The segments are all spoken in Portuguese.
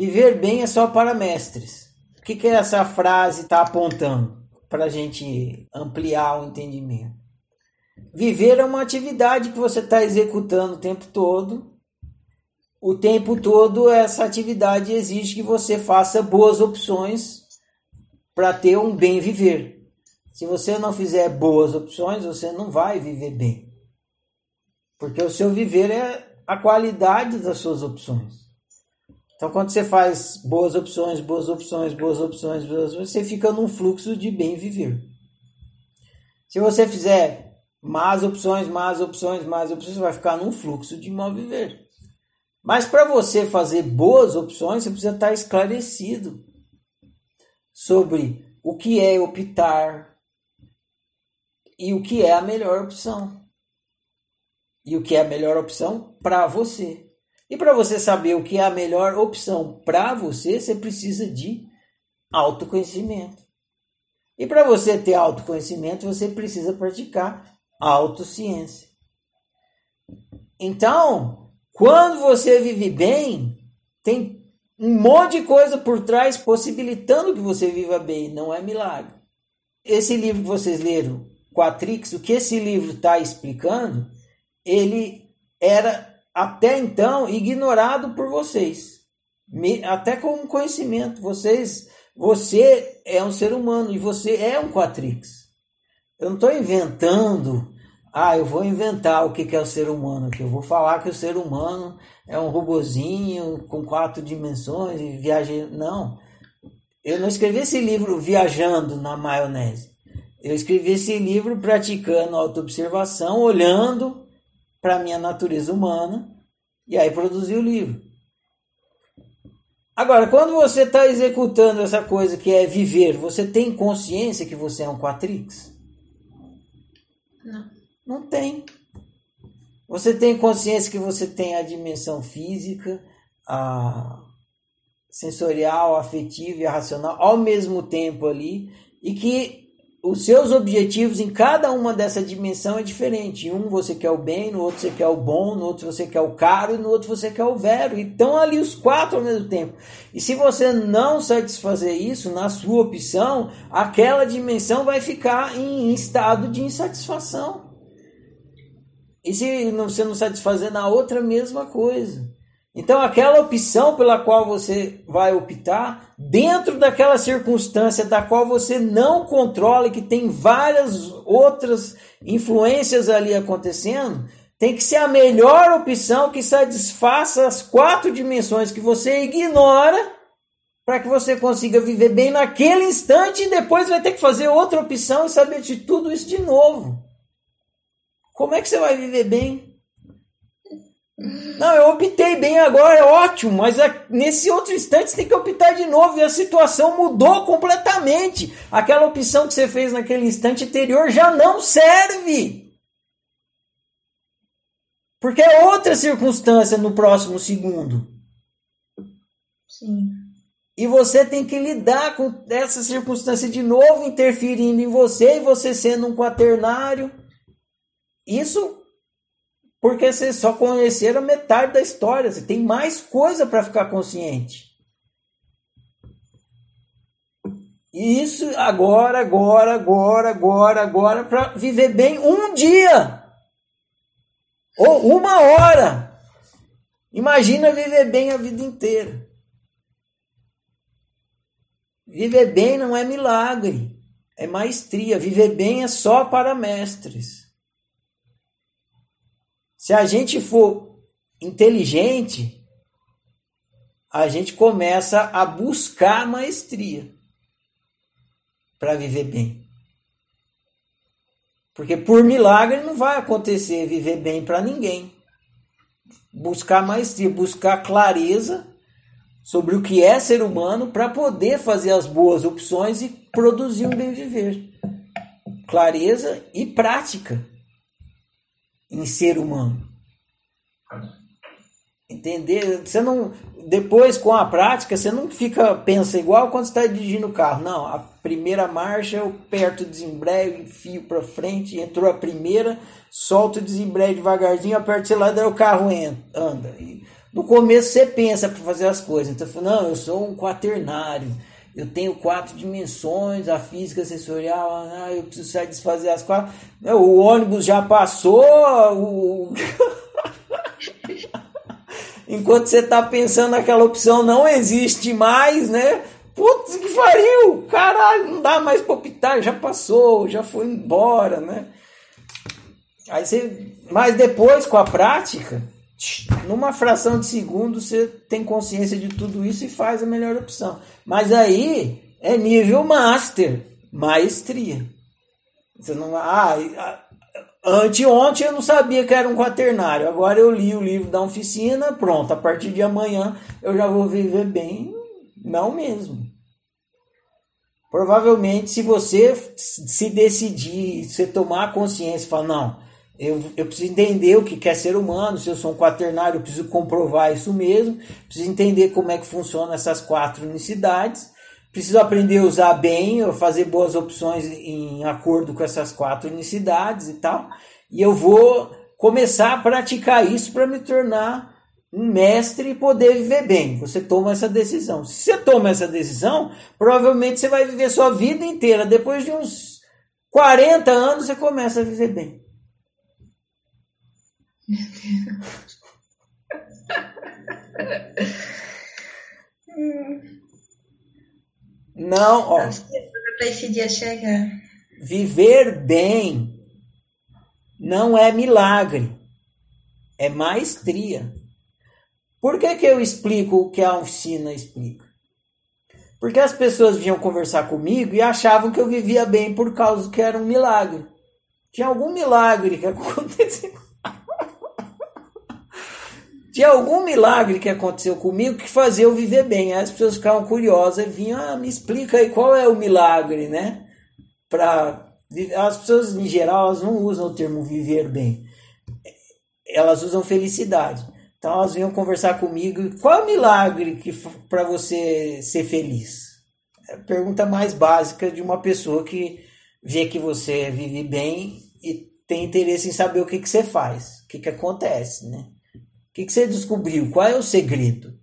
Viver bem é só para mestres. O que, que essa frase está apontando? Para a gente ampliar o entendimento. Viver é uma atividade que você está executando o tempo todo. O tempo todo, essa atividade exige que você faça boas opções para ter um bem viver. Se você não fizer boas opções, você não vai viver bem. Porque o seu viver é a qualidade das suas opções. Então, quando você faz boas opções, boas opções, boas opções, boas opções, você fica num fluxo de bem viver. Se você fizer más opções, más opções, más opções, você vai ficar num fluxo de mal viver. Mas para você fazer boas opções, você precisa estar esclarecido sobre o que é optar e o que é a melhor opção. E o que é a melhor opção para você. E para você saber o que é a melhor opção para você, você precisa de autoconhecimento. E para você ter autoconhecimento, você precisa praticar autociência. Então, quando você vive bem, tem um monte de coisa por trás possibilitando que você viva bem, não é milagre. Esse livro que vocês leram, Quatrix, o que esse livro está explicando, ele era até então ignorado por vocês, até como conhecimento. Vocês, você é um ser humano e você é um Quatrix. Eu não estou inventando. Ah, eu vou inventar o que é o ser humano aqui. Eu vou falar que o ser humano é um robozinho com quatro dimensões e viaja. Não. Eu não escrevi esse livro viajando na maionese. Eu escrevi esse livro praticando autoobservação, olhando para a minha natureza humana e aí produzi o livro. Agora, quando você está executando essa coisa que é viver, você tem consciência que você é um quatrix? Não. Não tem. Você tem consciência que você tem a dimensão física, a sensorial, afetiva e a racional ao mesmo tempo ali e que os seus objetivos em cada uma dessa dimensão é diferente. Em um você quer o bem, no outro você quer o bom, no outro você quer o caro e no outro você quer o vero. E estão ali os quatro ao mesmo tempo. E se você não satisfazer isso na sua opção, aquela dimensão vai ficar em estado de insatisfação. E se você não satisfazer na outra, mesma coisa. Então, aquela opção pela qual você vai optar, dentro daquela circunstância da qual você não controla e que tem várias outras influências ali acontecendo, tem que ser a melhor opção que satisfaça as quatro dimensões que você ignora para que você consiga viver bem naquele instante e depois vai ter que fazer outra opção e saber de tudo isso de novo. Como é que você vai viver bem? Não, eu optei bem agora, é ótimo, mas é, nesse outro instante você tem que optar de novo e a situação mudou completamente. Aquela opção que você fez naquele instante anterior já não serve. Porque é outra circunstância no próximo segundo. Sim. E você tem que lidar com essa circunstância de novo interferindo em você e você sendo um quaternário. Isso porque vocês só conheceram metade da história. Você tem mais coisa para ficar consciente. E isso agora, agora, agora, agora, agora, para viver bem um dia. Ou uma hora. Imagina viver bem a vida inteira. Viver bem não é milagre, é maestria. Viver bem é só para mestres. Se a gente for inteligente, a gente começa a buscar maestria para viver bem. Porque por milagre não vai acontecer viver bem para ninguém. Buscar maestria, buscar clareza sobre o que é ser humano para poder fazer as boas opções e produzir um bem viver. Clareza e prática em ser humano. Entender? Você não. Depois, com a prática, você não fica, pensa igual quando está dirigindo o carro. Não, a primeira marcha eu aperto o desembreio, enfio para frente, entrou a primeira, solto o desembreio devagarzinho, aperto o acelerador, o carro anda. No começo você pensa para fazer as coisas. Então, não, eu sou um quaternário. Eu tenho quatro dimensões, a física sensorial, ah, eu preciso sair desfazer as quatro. O ônibus já passou, o... enquanto você está pensando naquela opção não existe mais, né? Putz, que pariu! Caralho, não dá mais para optar, já passou, já foi embora, né? Aí você, mas depois com a prática, numa fração de segundo você tem consciência de tudo isso e faz a melhor opção. Mas aí é nível master, maestria. Você não, ah, anteontem eu não sabia que era um quaternário. Agora eu li o livro da oficina, pronto. A partir de amanhã eu já vou viver bem. Não mesmo. Provavelmente, se você se decidir, se tomar consciência falar, não, eu, eu preciso entender o que é ser humano, se eu sou um quaternário, eu preciso comprovar isso mesmo, preciso entender como é que funcionam essas quatro unicidades, preciso aprender a usar bem, fazer boas opções em acordo com essas quatro unicidades e tal, e eu vou começar a praticar isso para me tornar um mestre e poder viver bem. Você toma essa decisão. Se você toma essa decisão, provavelmente você vai viver sua vida inteira. Depois de uns 40 anos, você começa a viver bem. Meu Deus. Não, ó. Para esse dia chegar. Viver bem não é milagre, é maestria. Por que, que eu explico o que a oficina explica? Porque as pessoas vinham conversar comigo e achavam que eu vivia bem por causa que era um milagre. Tinha algum milagre que aconteceu. Tinha algum milagre que aconteceu comigo que fazia eu viver bem. Aí as pessoas ficavam curiosas e vinham, ah, me explica aí qual é o milagre, né? Pra, as pessoas, em geral, elas não usam o termo viver bem. Elas usam felicidade. Então elas vinham conversar comigo, qual é o milagre que para você ser feliz? É a pergunta mais básica de uma pessoa que vê que você vive bem e tem interesse em saber o que, que você faz, o que, que acontece, né? O que, que você descobriu? Qual é o segredo?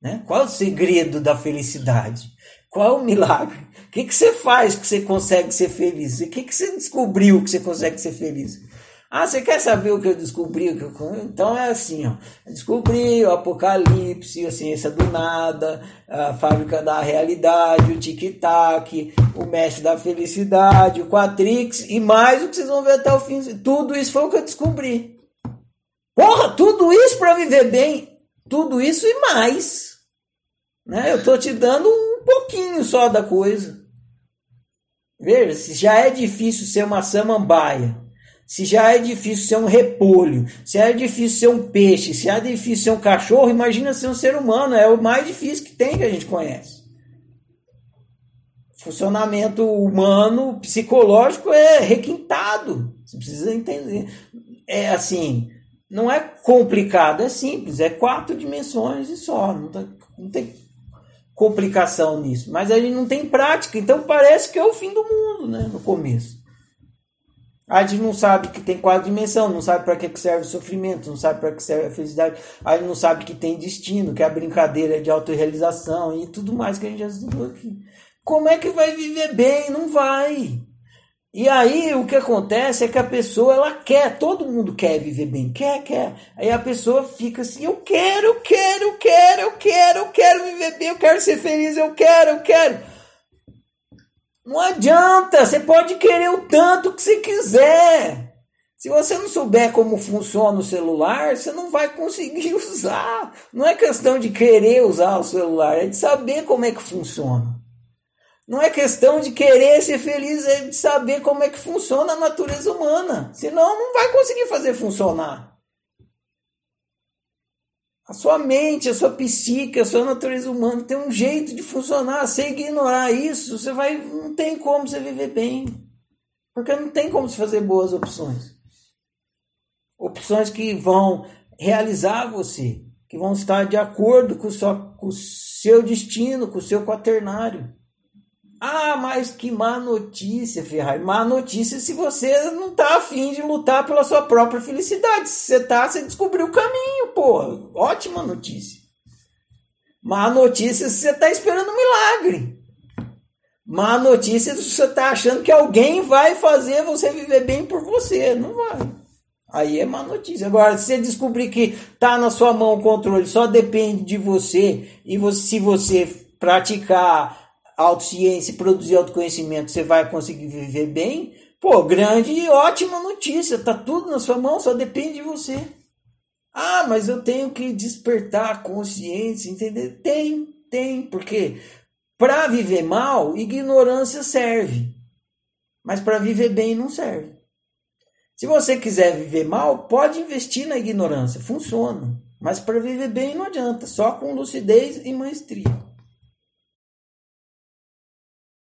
Né? Qual é o segredo da felicidade? Qual é o milagre? O que, que você faz que você consegue ser feliz? O que, que você descobriu que você consegue ser feliz? Ah, você quer saber o que eu descobri? Então é assim, ó. descobri o Apocalipse, a ciência do nada, a fábrica da realidade, o tic-tac, o mestre da felicidade, o Quatrix e mais o que vocês vão ver até o fim. Tudo isso foi o que eu descobri. Porra, tudo isso para viver bem, tudo isso e mais. Né? Eu estou te dando um pouquinho só da coisa. Veja, se já é difícil ser uma samambaia, se já é difícil ser um repolho, se é difícil ser um peixe, se é difícil ser um cachorro, imagina ser um ser humano, é o mais difícil que tem que a gente conhece. Funcionamento humano, psicológico é requintado. Você precisa entender. É assim, não é complicado, é simples, é quatro dimensões e só, não, tá, não tem complicação nisso. Mas a gente não tem prática, então parece que é o fim do mundo, né, no começo. A gente não sabe que tem quatro dimensões, não sabe para que serve o sofrimento, não sabe para que serve a felicidade, a gente não sabe que tem destino, que a brincadeira é de autorrealização e tudo mais que a gente já estudou aqui. Como é que vai viver bem? Não vai. E aí o que acontece é que a pessoa ela quer, todo mundo quer viver bem, quer, quer. Aí a pessoa fica assim, eu quero, eu quero, eu quero, eu quero, eu quero viver bem, eu quero ser feliz, eu quero, eu quero. Não adianta, você pode querer o tanto que você quiser. Se você não souber como funciona o celular, você não vai conseguir usar. Não é questão de querer usar o celular, é de saber como é que funciona. Não é questão de querer ser feliz, é de saber como é que funciona a natureza humana. Senão não vai conseguir fazer funcionar. A sua mente, a sua psique, a sua natureza humana tem um jeito de funcionar. Se ignorar isso, você vai, não tem como você viver bem. Porque não tem como você fazer boas opções. Opções que vão realizar você, que vão estar de acordo com com o seu destino, com o seu quaternário. Ah, mas que má notícia, Ferrari. Má notícia se você não tá afim de lutar pela sua própria felicidade. Se você tá, você descobriu o caminho, pô. Ótima notícia. Má notícia se você tá esperando um milagre. Má notícia se você tá achando que alguém vai fazer você viver bem por você. Não vai. Aí é má notícia. Agora, se você descobrir que tá na sua mão o controle, só depende de você, e você, se você praticar autociência produzir autoconhecimento, você vai conseguir viver bem, pô, grande e ótima notícia. Tá tudo na sua mão, só depende de você. Ah, mas eu tenho que despertar a consciência, entender? Tem, tem, porque para viver mal, ignorância serve. Mas para viver bem não serve. Se você quiser viver mal, pode investir na ignorância, funciona. Mas para viver bem não adianta, só com lucidez e maestria.